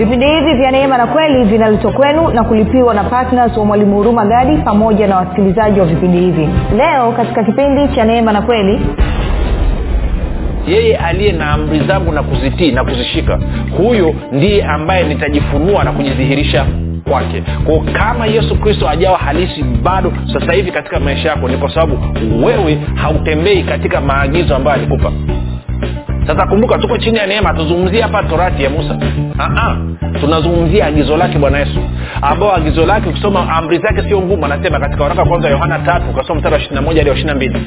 vipindi hivi vya neema na kweli vinaletwa kwenu na kulipiwa na ptns wa mwalimu huruma gadi pamoja na wasikilizaji wa vipindi hivi. Leo katika kipindi cha neema na kweli yeye aliye na amri zangu na kuzitii na kuzishika huyo ndiye ambaye nitajifunua na kujidhihirisha kwake. Ko kama yesu kristo ajawa halisi bado sasa hivi katika maisha yako ni kwa sababu wewe hautembei katika maagizo ambayo alikupa sasa kumbuka tuko chini ya neema tuzungumzia hapa torati ya musa. Aa, tunazungumzia agizo lake bwana yesu ambao agizo lake ukisoma amri zake sio ngumu. Anasema katika waraka kwanza yohana tatu ukasoma mstari wa ishirina moja hadi wa ishirina mbili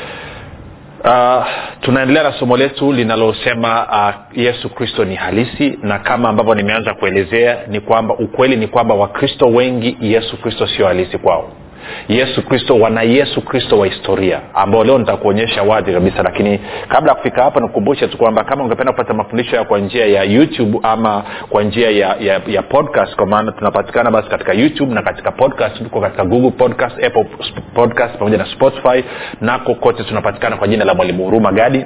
uh, tunaendelea na somo letu linalosema uh, yesu kristo ni halisi na kama ambavyo nimeanza kuelezea ni kwamba ukweli ni kwamba wakristo wengi yesu kristo sio halisi kwao yesu kristo wana yesu kristo wa historia ambao leo nitakuonyesha wazi kabisa. Lakini kabla ya kufika hapa nikukumbushe tu kwamba kama ungependa kupata mafundisho ya kwa njia ya youtube ama kwa njia ya, ya, ya podcast kwa maana tunapatikana basi katika youtube na katika podcast tuko katika google podcast apple podcast pamoja na spotify nako kote tunapatikana kwa jina la mwalimu huruma gadi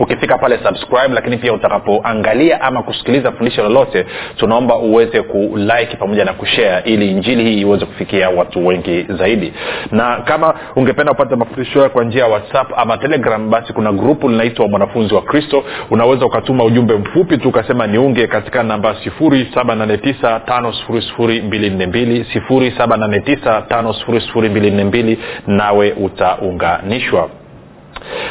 ukifika pale subscribe lakini pia utakapoangalia ama kusikiliza fundisho lolote tunaomba uweze kulike pamoja na kushare ili injili hii iweze kufikia watu wengi zaidi. Na kama ungependa kupata mafundisho kwa njia ya whatsapp ama telegram basi kuna grupu linaitwa mwanafunzi wa kristo. Unaweza ukatuma ujumbe mfupi tu ukasema niunge katika namba 7895242 nawe utaunganishwa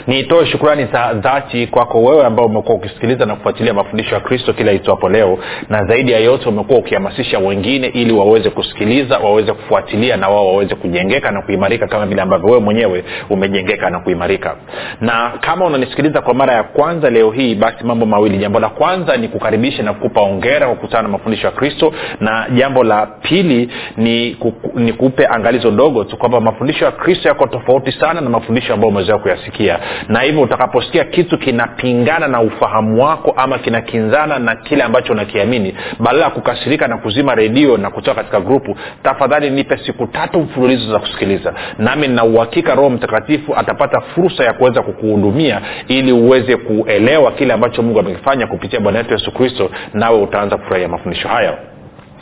niitoe shukrani za dhati kwako wewe ambao umekuwa ukisikiliza na kufuatilia mafundisho ya kristo kila itwapo leo. Na zaidi ya yote umekuwa ukihamasisha wengine ili waweze kusikiliza waweze kufuatilia na wao waweze kujengeka na kuimarika kama vile ambavyo wewe mwenyewe umejengeka na kuimarika. Na kama unanisikiliza kwa mara ya kwanza leo hii basi mambo mawili. Jambo la kwanza ni kukaribisha na kukupa ongera kwa kukutana na mafundisho ya kristo. Na jambo la pili ni, kuku, angalizo dogo tu kwamba mafundisho ya kristo yako tofauti sana na mafundisho ambayo umezoea kuyasikia kusikia. Na hivyo utakaposikia kitu kinapingana na ufahamu wako ama kinakinzana na kile ambacho unakiamini badala ya kukasirika na kuzima redio na kutoka katika grupu tafadhali nipe siku tatu mfululizo za kusikiliza. Nami na uhakika roho mtakatifu atapata fursa ya kuweza kukuhudumia ili uweze kuelewa kile ambacho mungu amekifanya kupitia bwana wetu yesu kristo nawe utaanza kufurahia mafundisho hayo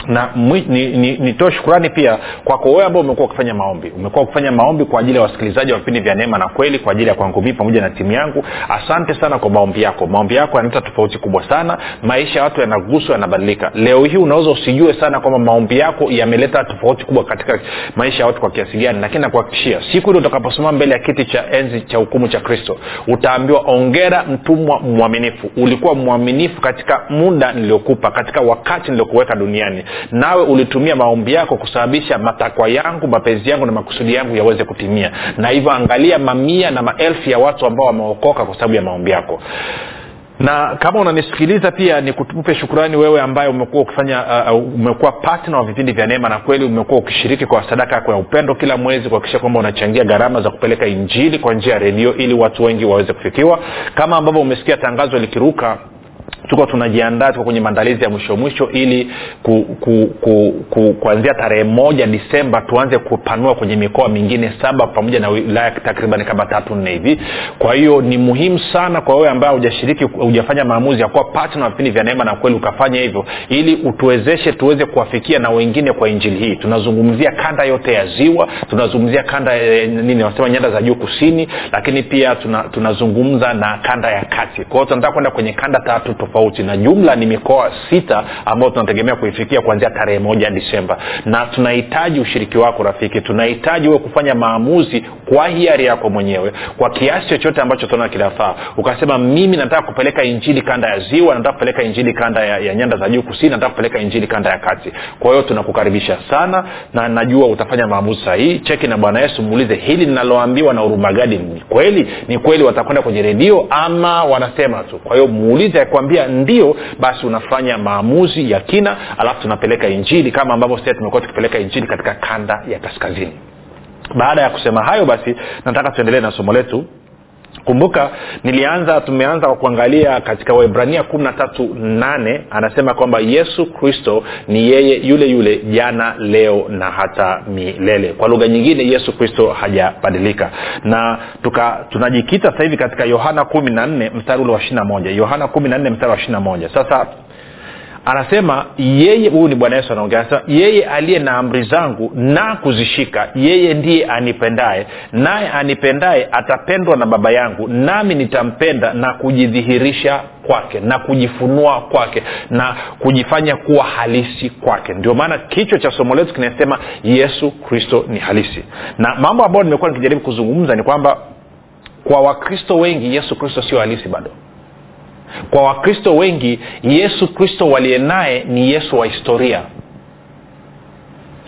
na nitoe ni, ni, ni shukurani pia kwako wewe ambao umekuwa ukifanya maombi. Umekuwa ukifanya maombi kwa ajili ya wasikilizaji wa vipindi vya neema na kweli kwa ajili ya kwangu mii pamoja na timu yangu. Asante sana kwa maombi yako. Maombi yako yanaleta tofauti kubwa sana. Maisha ya watu yanaguswa yanabadilika. Leo hii unaweza usijue sana kwamba maombi yako yameleta tofauti kubwa katika maisha ya watu kwa kiasi gani. Lakini nakuhakikishia siku ile utakaposimama mbele ya kiti cha enzi cha hukumu cha kristo utaambiwa ongera mtumwa mwaminifu. Ulikuwa mwaminifu katika muda niliokupa katika wakati niliokuweka duniani nawe ulitumia maombi yako kusababisha matakwa yangu mapenzi yangu na makusudi yangu yaweze kutimia. Na hivyo angalia mamia na maelfu ya watu ambao wameokoka kwa sababu ya maombi yako. Na kama unanisikiliza pia ni kutupe shukurani wewe ambaye umekuwa ukifanya uh, umekuwa patna wa vipindi vya neema na kweli umekuwa ukishiriki kwa sadaka yako ya upendo kila mwezi kuhakikisha kwamba unachangia gharama za kupeleka injili kwa njia ya redio ili watu wengi waweze kufikiwa. Kama ambavyo umesikia tangazo likiruka tuko tunajiandaa tuko kwenye maandalizi ya mwisho mwisho ili ku, ku, ku, ku, kuanzia tarehe moja disemba tuanze kupanua kwenye mikoa mingine saba pamoja na wilaya takriban kama tatu nne hivi. Kwa hiyo ni muhimu sana kwa wewe ambaye hujashiriki hujafanya maamuzi ya kuwa patna vipindi vya neema na kweli ukafanya hivyo ili utuwezeshe tuweze kuwafikia na wengine kwa injili hii. Tunazungumzia kanda yote ya ziwa tunazungumzia kanda e, nini wanasema nyanda za juu kusini lakini pia tuna, tunazungumza na kanda ya kati. Kwa tunataka kwenda kwenye kanda tatu tofauti na jumla ni mikoa sita ambayo tunategemea kuifikia kuanzia tarehe moja disemba. Na tunahitaji ushiriki wako rafiki. Tunahitaji wewe kufanya maamuzi kwa hiari yako mwenyewe. Kwa kiasi chochote ambacho tunaona kinafaa ukasema mimi nataka kupeleka injili kanda ya ziwa nataka kupeleka injili kanda ya, ya nyanda za juu kusini nataka kupeleka injili kanda ya kati. Kwa hiyo tunakukaribisha sana na najua utafanya maamuzi sahihi. Cheki na bwana yesu muulize hili linaloambiwa na urumagadi ni kweli? Ni kweli watakwenda kwenye redio ama wanasema tu? Kwa hiyo muulize akwambia ndio basi unafanya maamuzi ya kina alafu tunapeleka injili kama ambavyo sasa tumekuwa tukipeleka injili katika kanda ya kaskazini. Baada ya kusema hayo basi nataka tuendelee na somo letu kumbuka nilianza tumeanza kwa kuangalia katika waibrania kumi na tatu nane anasema kwamba yesu kristo ni yeye yule yule jana leo na hata milele. Kwa lugha nyingine yesu kristo hajabadilika. Na tuka tunajikita sasa hivi katika yohana kumi na nne mstari ule wa ishiri na moja. Yohana kumi na nne mstari wa ishiri na moja. Sasa anasema yeye huyu ni bwana yesu anaongea anasema yeye aliye na amri zangu na kuzishika yeye ndiye anipendaye. Naye anipendaye atapendwa na baba yangu nami nitampenda na kujidhihirisha kwake na kujifunua kwake na kujifanya kuwa halisi kwake. Ndio maana kichwa cha somo letu kinasema yesu kristo ni halisi. Na mambo ambayo nimekuwa nikijaribu kuzungumza ni kwamba kwa wakristo wengi yesu kristo sio halisi bado kwa wakristo wengi yesu kristo waliye naye ni yesu wa historia.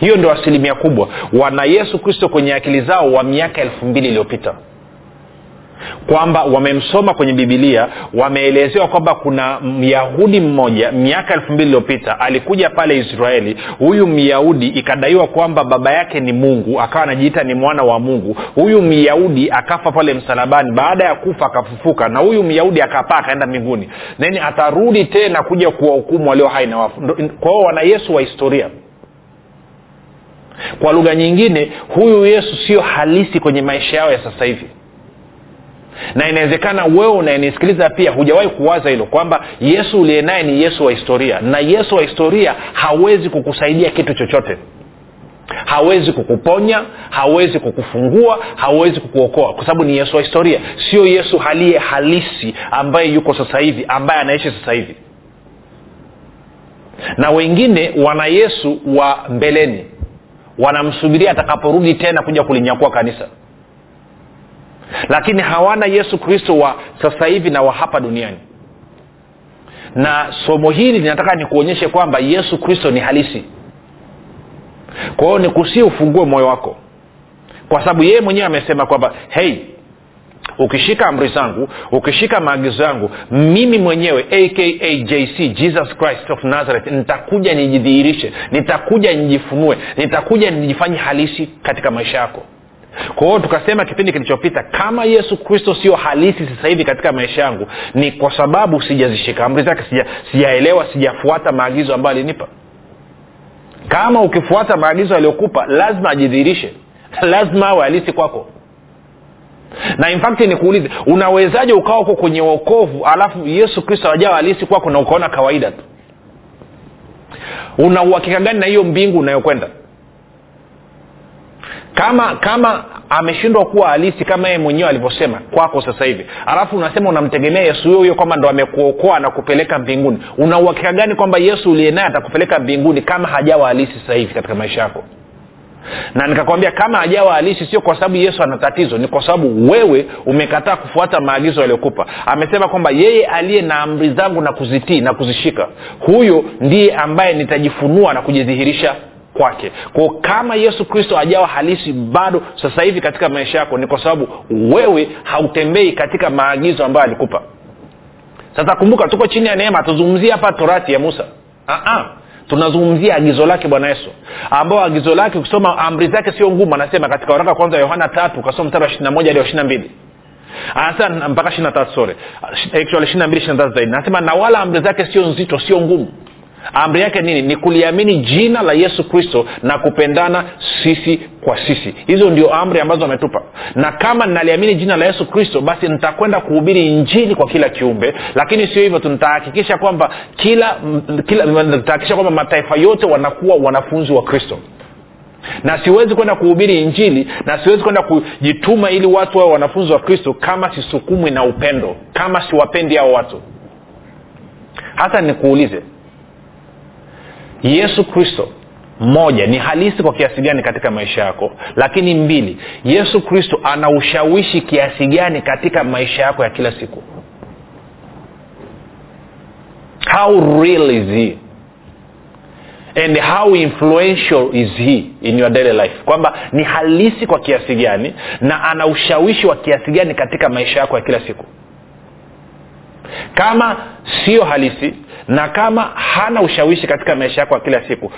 Hiyo ndio asilimia kubwa. Wana yesu kristo kwenye akili zao wa miaka elfu mbili iliyopita kwamba wamemsoma kwenye bibilia wameelezewa kwamba kuna myahudi mmoja miaka elfu mbili iliyopita alikuja pale israeli. Huyu myahudi ikadaiwa kwamba baba yake ni mungu akawa anajiita ni mwana wa mungu. Huyu myahudi akafa pale msalabani. Baada ya kufa akafufuka na huyu myahudi akapaa akaenda mbinguni. Nani atarudi tena kuja kuwahukumu walio hai na wafu? Kwa wana yesu wa historia. Kwa lugha nyingine huyu yesu sio halisi kwenye maisha yao ya sasa hivi na inawezekana wewe unayenisikiliza pia hujawahi kuwaza hilo kwamba yesu uliye naye ni yesu wa historia. Na yesu wa historia hawezi kukusaidia kitu chochote. Hawezi kukuponya hawezi kukufungua hawezi kukuokoa kwa sababu ni yesu wa historia. Sio yesu aliye halisi ambaye yuko sasa hivi ambaye anaishi sasa hivi. Na wengine wana yesu wa mbeleni. Wanamsubiria atakaporudi tena kuja kulinyakua kanisa lakini hawana yesu kristo wa sasa hivi na wa hapa duniani. Na somo hili linataka nikuonyeshe kwamba yesu kristo ni halisi. Kwa hiyo nikusie ufungue moyo wako. Kwa sababu yeye mwenyewe amesema kwamba hei ukishika amri zangu ukishika maagizo yangu mimi mwenyewe aka jc jesus christ of nazareth nitakuja nijidhihirishe nitakuja nijifunue nitakuja nijifanye halisi katika maisha yako kwa hiyo tukasema kipindi kilichopita kama yesu kristo sio halisi sasa hivi katika maisha yangu ni kwa sababu sijazishika. Amri zake sija, sijaelewa sijafuata maagizo ambayo alinipa. Kama ukifuata maagizo aliyokupa lazima ajidhihirishe. Lazima awe halisi kwako. Na infakti nikuulize unawezaje ukawa uko kwenye uokovu alafu yesu kristo ajawa halisi kwako na ukaona kawaida tu? Una uhakika gani na hiyo mbingu unayokwenda kama kama ameshindwa kuwa halisi kama yeye mwenyewe alivyosema kwako sasa hivi. Alafu unasema unamtegemea yesu huyo huyo kwamba ndo amekuokoa na kupeleka mbinguni. Una uhakika gani kwamba yesu uliye naye atakupeleka mbinguni kama hajawa halisi sasa hivi katika maisha yako? Na nikakwambia kama hajawa halisi sio kwa sababu yesu ana tatizo ni kwa sababu wewe umekataa kufuata maagizo aliyokupa. Amesema kwamba yeye aliye na amri zangu na kuzitii na kuzishika huyo ndiye ambaye nitajifunua na kujidhihirisha kwake. Kwao kama yesu kristo ajawa halisi bado sasa hivi katika maisha yako ni kwa sababu wewe hautembei katika maagizo ambayo alikupa. Sasa kumbuka tuko chini ya neema tuzungumzia hapa torati ya musa. Aa, tunazungumzia agizo lake bwana yesu ambao agizo lake ukisoma amri zake sio ngumu. Anasema katika waraka kwanza yohana tatu ukasoma mstari wa ishirina moja hadi wa ishiri na mbili. Anasema mpaka ishiri na tatu sore actually ishiri na mbili ishiri na tatu zaidi. Anasema na wala amri zake sio nzito sio ngumu amri yake nini? Ni kuliamini jina la yesu kristo na kupendana sisi kwa sisi. Hizo ndio amri ambazo ametupa. Na kama ninaliamini jina la yesu kristo basi nitakwenda kuhubiri injili kwa kila kiumbe. Lakini sio hivyo tu kwamba kila kila nitahakikisha kwamba mataifa yote wanakuwa wanafunzi wa kristo. Na siwezi kwenda kuhubiri injili na siwezi kwenda kujituma ili watu wawe wanafunzi wa kristo kama sisukumwi na upendo kama siwapendi hao watu. Hata nikuulize yesu kristo moja ni halisi kwa kiasi gani katika maisha yako? Lakini mbili yesu kristo ana ushawishi kiasi gani katika maisha yako ya kila siku? How real is he? And how influential is he in your daily life? Kwamba ni halisi kwa kiasi gani na ana ushawishi wa kiasi gani katika maisha yako ya kila siku? Kama sio halisi na kama hana ushawishi katika maisha yako ya kila siku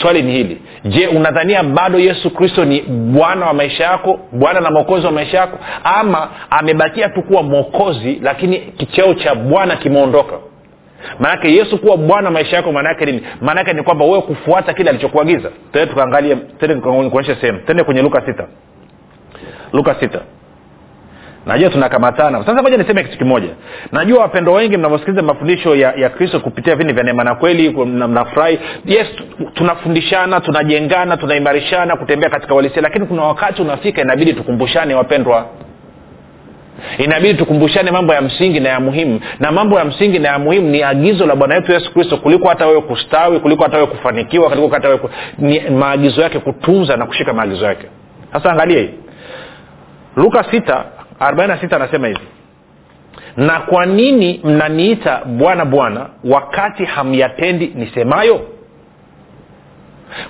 swali ni hili. Je unadhania bado yesu kristo ni bwana wa maisha yako bwana na mwokozi wa maisha yako? Ama amebakia tu kuwa mwokozi lakini kicheo cha bwana kimeondoka? Maanake yesu kuwa bwana maisha yako maanaake nini? Maanaake ni kwamba wewe kufuata kile alichokuagiza. Tende tukaangalie tende sehemu. Tende kwenye luka sita. Luka sita najua tunakamatana. Sasa moja niseme kitu kimoja. Najua wapendo wengi mnavyosikiliza mafundisho ya, ya kristo kupitia vini vya neema na kweli mnafurahi. Yes tunafundishana tunajengana tunaimarishana kutembea katika walisia lakini kuna wakati unafika inabidi tukumbushane wapendwa. Inabidi tukumbushane mambo ya msingi na ya muhimu. Na mambo ya msingi na ya muhimu ni agizo la bwana wetu yesu kristo kuliko hata wewe kustawi kuliko hata wewe kufanikiwa kuliko hata wewe ku... ni maagizo yake kutunza na kushika maagizo yake. Sasa angalia hii luka 46 anasema hivi. Na kwa nini mnaniita bwana bwana wakati hamyatendi nisemayo?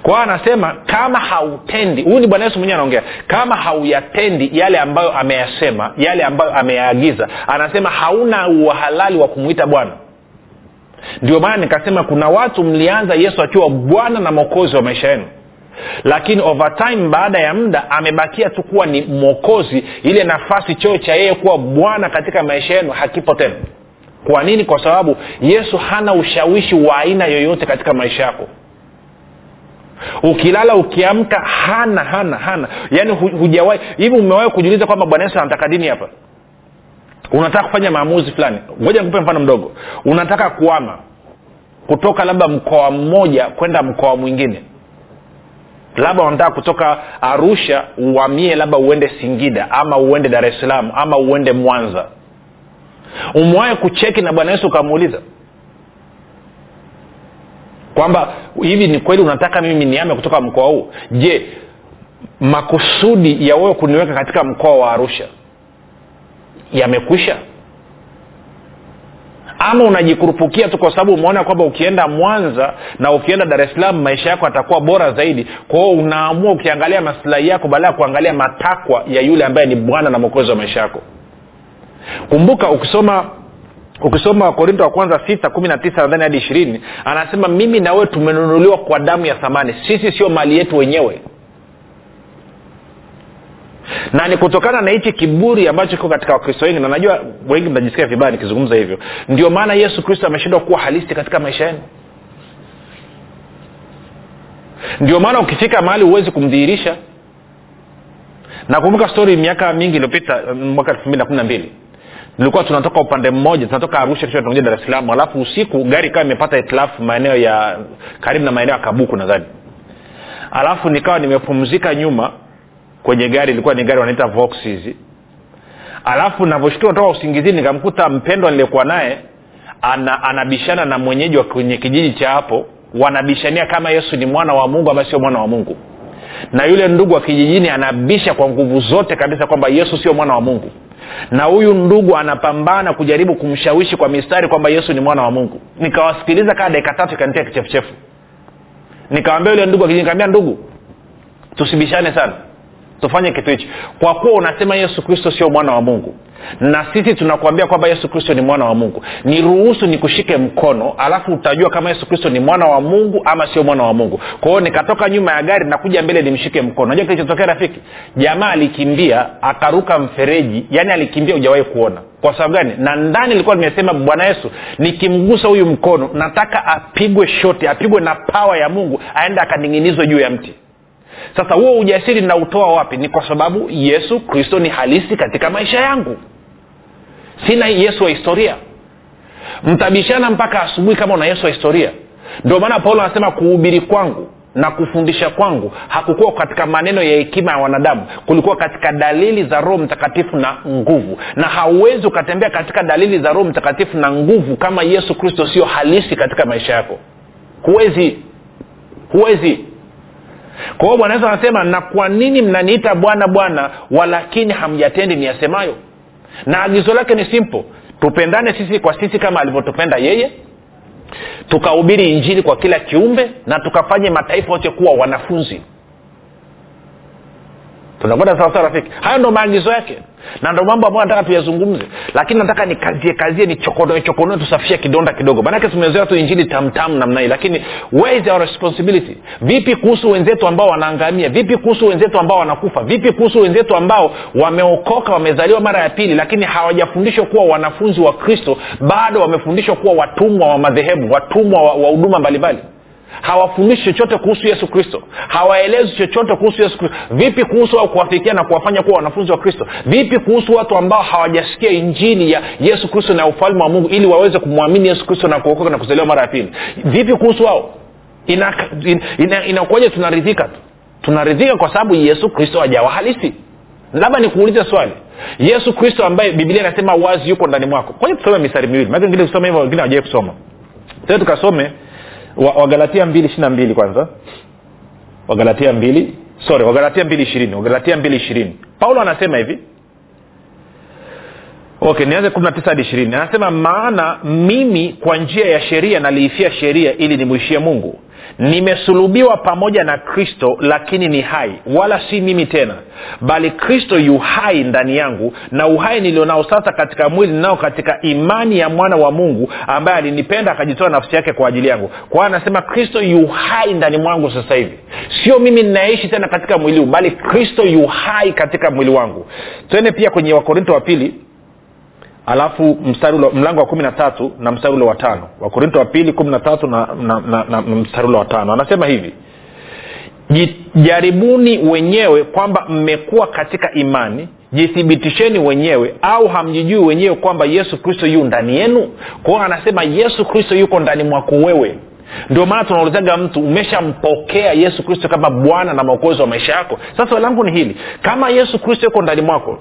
Kwao anasema kama hautendi huyu ni bwana yesu mwenyewe anaongea kama hauyatendi yale ambayo ameyasema yale ambayo ameyaagiza anasema hauna uhalali wa kumwita bwana. Ndio maana nikasema kuna watu mlianza yesu akiwa bwana na mwokozi wa maisha yenu lakini over time baada ya muda amebakia tu kuwa ni mwokozi. Ile nafasi cheo cha yeye kuwa bwana katika maisha yenu hakipo tena. Kwa nini? Kwa sababu yesu hana ushawishi wa aina yoyote katika maisha yako. Ukilala ukiamka hana hana hana. Yaani hujawahi. Hivi umewahi kujiuliza kwamba bwana yesu anataka dini hapa? Unataka kufanya maamuzi fulani? Ngoja nikupe mfano mdogo. Unataka kuama kutoka labda mkoa mmoja kwenda mkoa mwingine labda unataka kutoka arusha uamie labda uende singida ama uende dar es salaam ama uende mwanza. Umwae kucheki na bwana yesu ukamuuliza? Kwamba hivi ni kweli unataka mimi niame kutoka mkoa huu? Je makusudi ya wewe kuniweka katika mkoa wa arusha yamekwisha ama unajikurupukia tu kwa sababu umeona kwamba ukienda mwanza na ukienda dar es salaam maisha yako atakuwa bora zaidi. Kwao unaamua ukiangalia masilahi yako baada ya kuangalia matakwa ya yule ambaye ni bwana na mwokozi wa maisha yako. Kumbuka ukisoma ukisoma wakorinto wa kwanza sita kumi na hadi ishirini anasema mimi na tumenunuliwa kwa damu ya thamani. Sisi sio mali yetu wenyewe na ni kutokana na hichi kiburi ambacho kiko katika wakristo wengi na najua wengi mnajisikia vibaya nikizungumza hivyo. Ndio maana yesu kristo ameshindwa kuwa halisi katika maisha yenu. Ndio maana ukifika mahali huwezi kumdhihirisha. Nakumbuka stori miaka mingi iliyopita mwaka elfu mbili na kumi na mbili. Nilikuwa tunatoka upande mmoja tunatoka arusha kisha tunakuja dar es salaam alafu usiku gari ikawa imepata itilafu maeneo ya karibu na maeneo ya kabuku nadhani. Alafu nikawa nimepumzika nyuma kwenye gari ilikuwa ni gari wanaita vox hizi. Alafu navyoshtua toka usingizini nikamkuta mpendwa niliyekuwa naye ana, anabishana na mwenyeji wa kwenye kijiji cha hapo wanabishania kama yesu ni mwana wa mungu ama sio mwana wa mungu. Na yule ndugu wa kijijini anabisha kwa nguvu zote kabisa kwamba yesu sio mwana wa mungu. Na huyu ndugu anapambana kujaribu kumshawishi kwa mistari kwamba yesu ni mwana wa mungu. Nikawasikiliza kaa dakika tatu ikanitia kichefuchefu. Nikawambia yule ndugu akijiniambia ndugu tusibishane sana tufanye kitu hichi. Kwa kuwa unasema yesu kristo sio mwana wa mungu na sisi tunakuambia kwamba yesu kristo ni mwana wa mungu niruhusu nikushike mkono alafu utajua kama yesu kristo ni mwana wa mungu ama sio mwana wa mungu. Kwa hiyo nikatoka nyuma ya gari nakuja mbele nimshike mkono. Najua kilichotokea rafiki? Jamaa alikimbia akaruka mfereji yaani alikimbia hujawahi kuona. Kwa sababu gani? Na ndani ilikuwa nimesema bwana yesu nikimgusa huyu mkono nataka apigwe shoti apigwe na pawa ya mungu aende akaning'inizwe juu ya mti sasa huo ujasiri nautoa wapi? Ni kwa sababu yesu kristo ni halisi katika maisha yangu. Sina yesu wa historia. Mtabishana mpaka asubuhi kama una yesu wa historia. Ndio maana paulo anasema kuhubiri kwangu na kufundisha kwangu hakukuwa katika maneno ya hekima ya wanadamu. Kulikuwa katika dalili za roho mtakatifu na nguvu. Na hauwezi ukatembea katika dalili za roho mtakatifu na nguvu kama yesu kristo sio halisi katika maisha yako. Huwezi huwezi kwa hiyo bwana yesu anasema na kwa nini mnaniita bwana bwana walakini hamjatendi niyasemayo? Na agizo lake ni simple. Tupendane sisi kwa sisi kama alivyotupenda yeye tukahubiri injili kwa kila kiumbe na tukafanye mataifa yote kuwa wanafunzi tunakwenda sawasawa rafiki? Hayo ndo maagizo yake. Na ndo mambo ambayo nataka tuyazungumze. Lakini nataka nikazie kazie nichokonoe chokonoe tusafishe kidonda kidogo. Maanake tumezoea tu injili tamtamu namna hii. Lakini where is our responsibility? Vipi kuhusu wenzetu ambao wanaangamia? Vipi kuhusu wenzetu ambao wanakufa? Vipi kuhusu wenzetu ambao wameokoka wamezaliwa mara ya pili lakini hawajafundishwa kuwa wanafunzi wa kristo bado wamefundishwa kuwa watumwa wa madhehebu watumwa wa huduma mbalimbali hawafundishi chochote kuhusu yesu kristo. Hawaelezi chochote kuhusu yesu kristo. Vipi kuhusu wao kuwafikia na kuwafanya kuwa wanafunzi wa kristo? Vipi kuhusu watu ambao hawajasikia injili ya yesu kristo na ufalme wa mungu ili waweze kumwamini yesu kristo na kuokoka na kuzaliwa mara ya pili? Vipi kuhusu wao? Inakuaja ina, ina, ina tunaridhika? Tu tunaridhika kwa sababu yesu kristo hajawa halisi. Labda nikuulize swali. Yesu kristo ambaye biblia inasema wazi yuko ndani mwako. Kwani tusome mistari miwili. Maake wengine kusoma hivyo wengine hawajawai kusoma. Tukasome wagalatia wa mbili ishiri mbili kwanza. Wagalatia mbili sorry wagalatia mbili ishirini wagalatia mbili ishirini. Paulo anasema hivi. Okay nianze kumi na tisa hadi ishirini. Anasema maana mimi kwa njia ya sheria naliifia sheria ili nimwishie mungu nimesulubiwa pamoja na kristo lakini ni hai. Wala si mimi tena. Bali kristo yu hai ndani yangu na uhai nilionao sasa katika mwili ninao katika imani ya mwana wa mungu ambaye alinipenda akajitoa nafsi yake kwa ajili yangu. Kwa hiyo anasema kristo yu hai ndani mwangu sasa hivi. Sio mimi ninaishi tena katika mwili huu bali kristo yu hai katika mwili wangu. Twende pia kwenye wakorinto wa pili alafu mlango wa kumi na tatu na mstari ule wa tano. Wakorinto wa pili kumi na tatu na, na, na, na mstari ule wa tano. Anasema hivi jaribuni wenyewe kwamba mmekuwa katika imani. Jithibitisheni wenyewe au hamjijui wenyewe kwamba yesu kristo yu ndani yenu? Kwao anasema yesu kristo yuko ndani mwako wewe. Ndio maana tunaulizaga mtu umeshampokea yesu kristo kama bwana na mwokozi wa maisha yako? Sasa langu ni hili kama yesu kristo yuko ndani mwako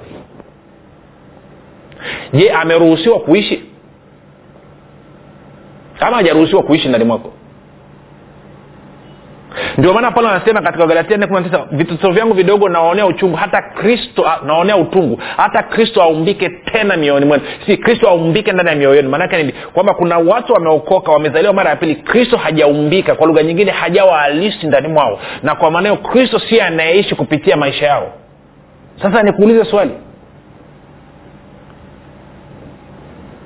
je ameruhusiwa kuishi? Ama hajaruhusiwa kuishi ndani mwako? Ndio maana paulo anasema katika galatia vitoto vyangu vidogo nawaonea uchungu hata kristo naonea utungu hata kristo aumbike tena mioyoni mwenu. Si kristo aumbike ndani ya mioyo yenu. Maanake nini? Kwamba kuna watu wameokoka wamezaliwa mara ya pili kristo hajaumbika kwa lugha nyingine hajawa halisi ndani mwao. Na kwa maana hiyo kristo si anayeishi kupitia maisha yao. Sasa nikuulize swali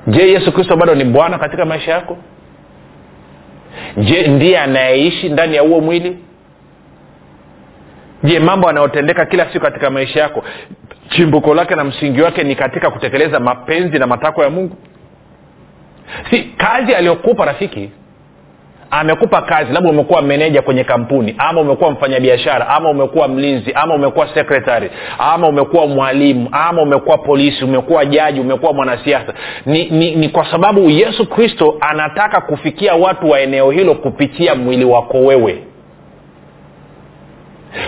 je yesu kristo bado ni bwana katika maisha yako? Je ndiye anayeishi ndani ya huo mwili? Je mambo yanayotendeka kila siku katika maisha yako chimbuko lake na msingi wake ni katika kutekeleza mapenzi na matakwa ya mungu? Si kazi aliyokupa rafiki amekupa kazi labda umekuwa meneja kwenye kampuni ama umekuwa mfanyabiashara ama umekuwa mlinzi ama umekuwa sekretari ama umekuwa mwalimu ama umekuwa polisi umekuwa jaji umekuwa mwanasiasa. Ni, ni, ni kwa sababu yesu kristo anataka kufikia watu wa eneo hilo kupitia mwili wako wewe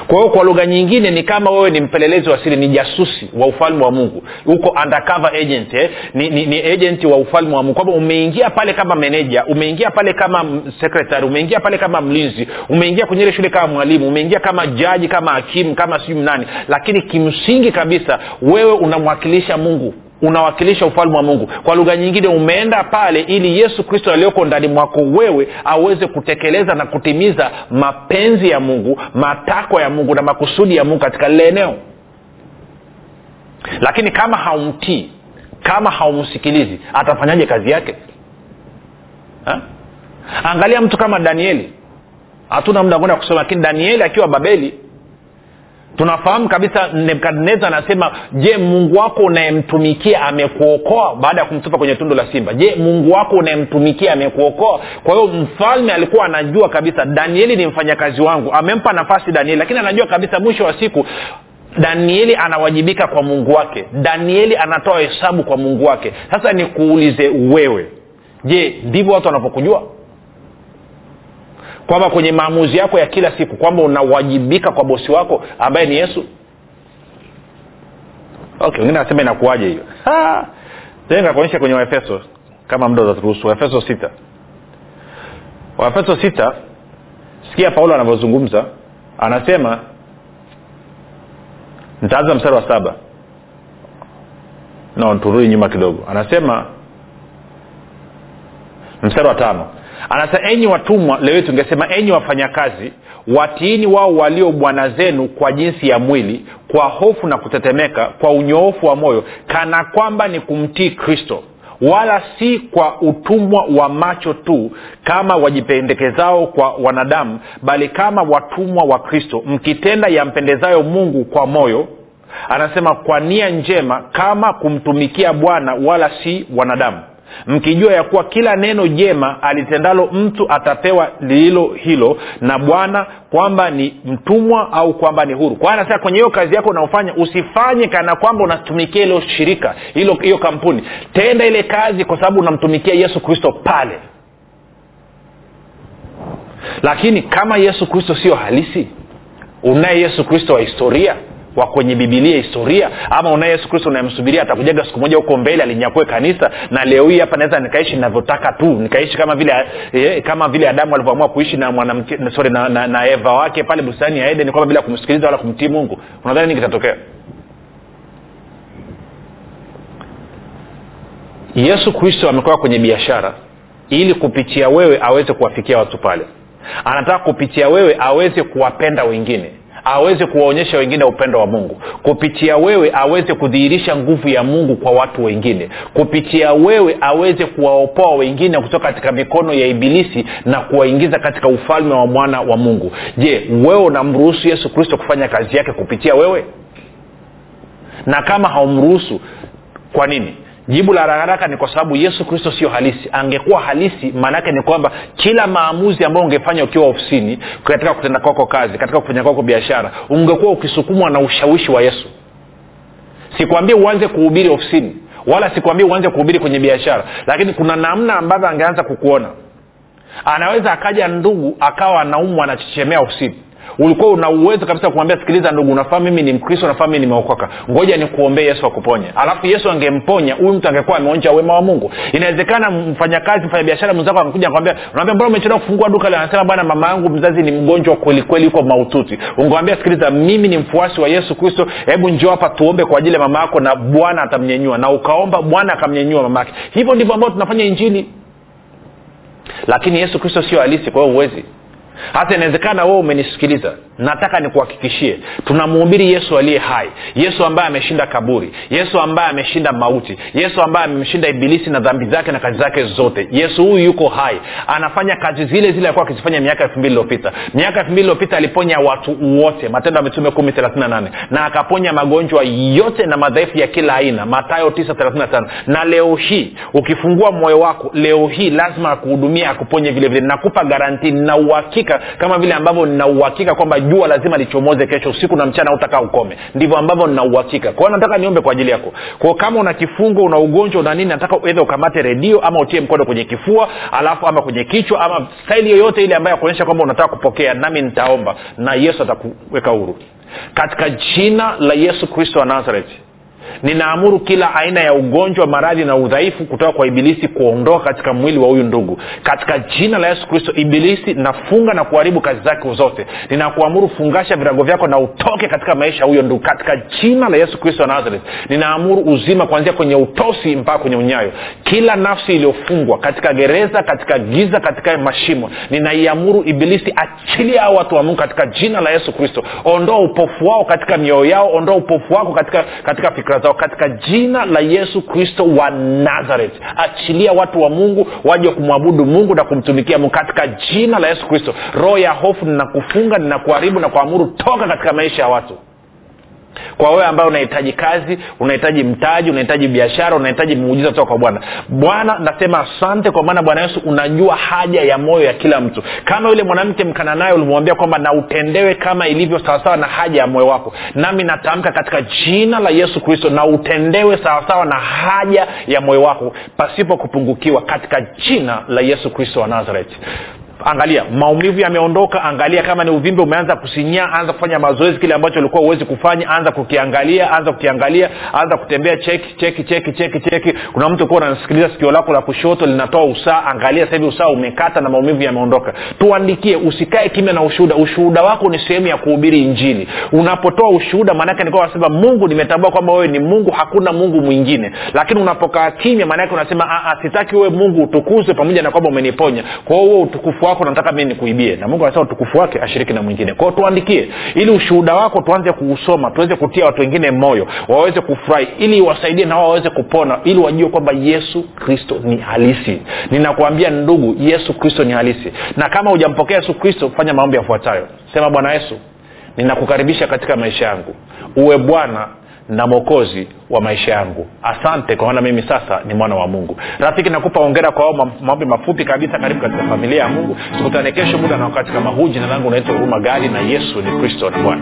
kwa hiyo kwa lugha nyingine ni kama wewe ni mpelelezi wa siri ni jasusi wa ufalme wa mungu. Huko undercover agent eh? ni, ni, ni agent wa ufalme wa mungu. Kwamba umeingia pale kama meneja umeingia pale kama sekretari umeingia pale kama mlinzi umeingia kwenye ile shule kama mwalimu umeingia kama jaji kama hakimu kama sijui nani. Lakini kimsingi kabisa wewe unamwakilisha mungu unawakilisha ufalme wa mungu. Kwa lugha nyingine umeenda pale ili yesu kristo aliyoko ndani mwako wewe aweze kutekeleza na kutimiza mapenzi ya mungu matakwa ya mungu na makusudi ya mungu katika lile eneo. Lakini kama haumtii kama haumsikilizi atafanyaje kazi yake? Ha? angalia mtu kama danieli. Hatuna muda kwenda kusoma lakini danieli akiwa babeli tunafahamu kabisa nebukadnezar anasema je mungu wako unayemtumikia amekuokoa? Baada ya kumtupa kwenye tundu la simba. Je mungu wako unayemtumikia amekuokoa? Kwa hiyo mfalme alikuwa anajua kabisa danieli ni mfanyakazi wangu. Amempa nafasi danieli lakini anajua kabisa mwisho wa siku danieli anawajibika kwa mungu wake. Danieli anatoa hesabu kwa mungu wake. Sasa nikuulize wewe je ndivyo watu wanapokujua kwamba kwenye maamuzi yako ya kila siku kwamba unawajibika kwa bosi wako ambaye ni yesu? Okay wengine anasema inakuwaje hiyo? Nikakuonyesha kwenye waefeso kama mda utaturuhusu. Waefeso sita. Waefeso sita sikia paulo anavyozungumza. Anasema nitaanza mstari wa saba. No turudi nyuma kidogo. Anasema mstari wa tano anasema enyi watumwa leo tungesema enyi wafanyakazi watiini wao walio bwana zenu kwa jinsi ya mwili kwa hofu na kutetemeka kwa unyoofu wa moyo kana kwamba ni kumtii kristo. Wala si kwa utumwa wa macho tu kama wajipendekezao kwa wanadamu bali kama watumwa wa kristo mkitenda yampendezayo mungu kwa moyo. Anasema kwa nia njema kama kumtumikia bwana wala si wanadamu mkijua ya kuwa kila neno jema alitendalo mtu atapewa lililo hilo na bwana kwamba ni mtumwa au kwamba ni huru. Kwa anasema kwenye hiyo kazi yako unaofanya usifanye kana kwamba unatumikia hilo shirika hiyo kampuni. Tenda ile kazi kwa sababu unamtumikia yesu kristo pale. Lakini kama yesu kristo sio halisi unaye yesu kristo wa historia wa kwenye bibilia historia ama unaye yesu kristo unayemsubiria atakujaga siku moja huko mbele alinyakue kanisa na leo hii hapa naweza nikaishi navyotaka tu. Nikaishi kama vile eh, kama vile adamu alivyoamua kuishi na mwanamke sorry na, na, na eva wake pale bustani ya eden kwamba bila kumsikiliza wala kumtii mungu. Unadhani nini kitatokea? Yesu kristo amekuwa kwenye biashara ili kupitia wewe aweze kuwafikia watu pale. Anataka kupitia wewe aweze kuwapenda wengine aweze kuwaonyesha wengine upendo wa mungu. Kupitia wewe aweze kudhihirisha nguvu ya mungu kwa watu wengine. Kupitia wewe aweze kuwaopoa wengine kutoka katika mikono ya ibilisi na kuwaingiza katika ufalme wa mwana wa mungu. Je wewe unamruhusu yesu kristo kufanya kazi yake kupitia wewe? Na kama haumruhusu kwa nini jibu la haraka ni kwa sababu yesu kristo sio halisi. Angekuwa halisi maanaake ni kwamba kila maamuzi ambayo ungefanya ukiwa ofisini katika kutenda kwako kazi katika kufanya kwako biashara ungekuwa ukisukumwa na ushawishi wa yesu. Sikwambie uanze kuhubiri ofisini wala sikwambie uanze kuhubiri kwenye biashara lakini kuna namna ambavyo angeanza kukuona. Anaweza akaja ndugu akawa anaumwa anachechemea ofisini ulikuwa una uwezo kabisa kumwambia sikiliza ndugu unafaa mimi ni mkristo nafaa mimi nimeokoka ngoja nikuombee yesu akuponye. Alafu yesu angemponya huyu mtu angekuwa ameonja wema wa mungu. Inawezekana mfanyakazi mfanyabiashara mwenzako angekuja kwambia unaambia mbona umechelewa kufungua duka le anasema bwana mama yangu mzazi ni mgonjwa kwelikweli yuko maututi ungewambia sikiliza mimi ni mfuasi wa yesu kristo hebu njoo hapa tuombe kwa ajili ya mama yako na bwana atamnyenyua na ukaomba bwana akamnyenyua mama yake. Hivyo ndivyo ambao tunafanya injili. Lakini yesu kristo sio halisi kwa hiyo huwezi hata inawezekana wewe umenisikiliza nataka nikuhakikishie tunamhubiri yesu aliye hai yesu ambaye ameshinda kaburi yesu ambaye ameshinda mauti yesu ambaye amemshinda ibilisi na dhambi zake na kazi zake zote. Yesu huyu yuko hai anafanya kazi zile zile alikuwa akizifanya miaka elfu mbili iliopita miaka elfu mbili iliopita aliponya watu wote matendo ya mitume kumi thelathini na nane na akaponya magonjwa yote na madhaifu ya kila aina matayo tisa thelathini na tano. Na leo hii ukifungua moyo wako leo hii lazima akuhudumia akuponye vile vile nakupa garanti na uhakika kama vile ambavyo nina uhakika kwamba jua lazima lichomoze kesho usiku na mchana utakaa ukome. Ndivyo ambavyo nina uhakika. Kwao nataka niombe kwa ajili yako. Kwao kama una kifungo una ugonjwa una nini nataka edha ukamate redio ama utie mkono kwenye kifua alafu ama kwenye kichwa ama staili yoyote ile ambayo akuonyesha kwamba unataka kupokea nami nitaomba na yesu atakuweka huru. Katika jina la yesu kristo wa nazareti ninaamuru kila aina ya ugonjwa maradhi na udhaifu kutoka kwa ibilisi kuondoka katika mwili wa huyu ndugu. Katika jina la yesu kristo ibilisi nafunga na kuharibu kazi zake zote. Ninakuamuru fungasha virago vyako na utoke katika maisha ya huyo ndugu. Katika jina la yesu kristo wa nazareth ninaamuru uzima kuanzia kwenye utosi mpaka kwenye unyayo. Kila nafsi iliyofungwa katika gereza katika giza katika mashimo ninaiamuru ibilisi achilia hao watu wa mungu katika jina la yesu kristo. Ondoa upofu wao katika mioyo yao ondoa upofu wako katika katika fikra fikira zao katika jina la yesu kristo wa nazareth. Achilia watu wa mungu waje kumwabudu mungu na kumtumikia mungu katika jina la yesu kristo. Roho ya hofu ninakufunga ninakuharibu na kuamuru toka katika maisha ya watu kwa wewe ambaye unahitaji kazi unahitaji mtaji unahitaji biashara unahitaji muujiza kutoka kwa bwana. Bwana nasema asante kwa maana bwana yesu unajua haja ya moyo ya kila mtu. Kama yule mwanamke mkananaye ulimwambia kwamba na utendewe kama ilivyo sawasawa na haja ya moyo wako nami natamka katika jina la yesu kristo na utendewe sawasawa na haja ya moyo wako pasipo kupungukiwa katika jina la yesu kristo wa nazareti angalia maumivu yameondoka angalia kama ni uvimbe umeanza kusinyaa anza kufanya mazoezi kile ambacho ulikuwa huwezi kufanya anza kukiangalia anza kukiangalia anza kutembea cheki cheki cheki cheki cheki kuna mtu kuwa unasikiliza sikio lako la kushoto linatoa usaa angalia sasa usaa umekata na maumivu yameondoka. Tuandikie usikae kimya na ushuhuda. Ushuhuda wako ni sehemu ya kuhubiri injili. Unapotoa ushuhuda maanake nikuwa unasema mungu nimetambua kwamba wewe ni mungu hakuna mungu mwingine. Lakini unapokaa kimya maanake unasema sitaki wewe mungu utukuzwe pamoja na kwamba umeniponya. Kwa hiyo huo utukufu wako nataka mii nikuibie. Na mungu anasema utukufu wake ashiriki na mwingine. Kwao tuandikie ili ushuhuda wako tuanze kuusoma tuweze kutia watu wengine moyo waweze kufurahi ili wasaidie na wao waweze kupona ili wajue kwamba yesu kristo ni halisi. Ninakuambia ndugu yesu kristo ni halisi. Na kama hujampokea yesu kristo fanya maombi yafuatayo. Sema bwana yesu ninakukaribisha katika maisha yangu. Uwe bwana na mwokozi wa maisha yangu. Asante kwa maana mimi sasa ni mwana wa mungu. Rafiki nakupa ongera kwa ao maombi mafupi kabisa karibu katika familia ya mungu. Tukutane kesho muda na wakati kama huu. Jina langu unaitwa huruma gadi na yesu ni kristo ni bwana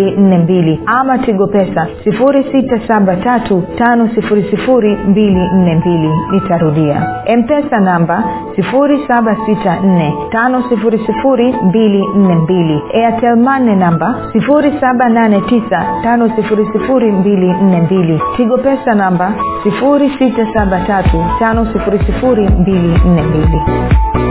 242 ama tigo pesa 6735242 nitarudia. Mpesa namba 7645242 airtelmane namba 7895242 tigo pesa namba 6735242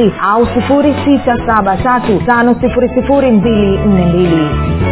7895242 au 673 5242